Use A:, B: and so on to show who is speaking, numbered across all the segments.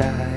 A: die.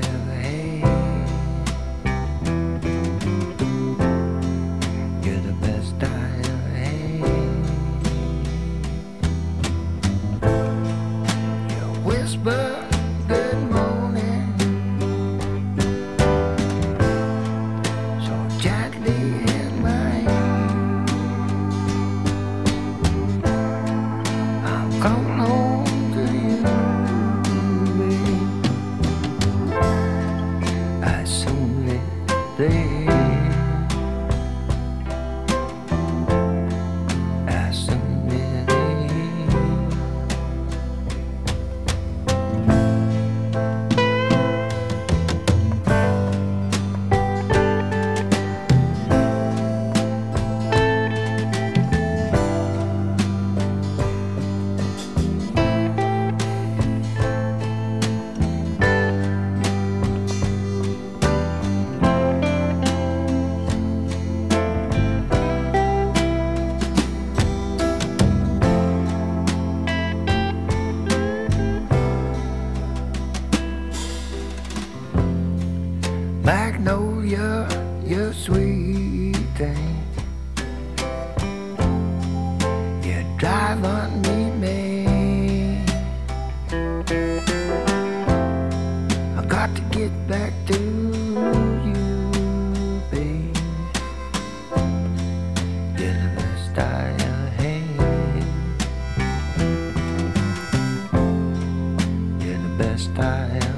A: The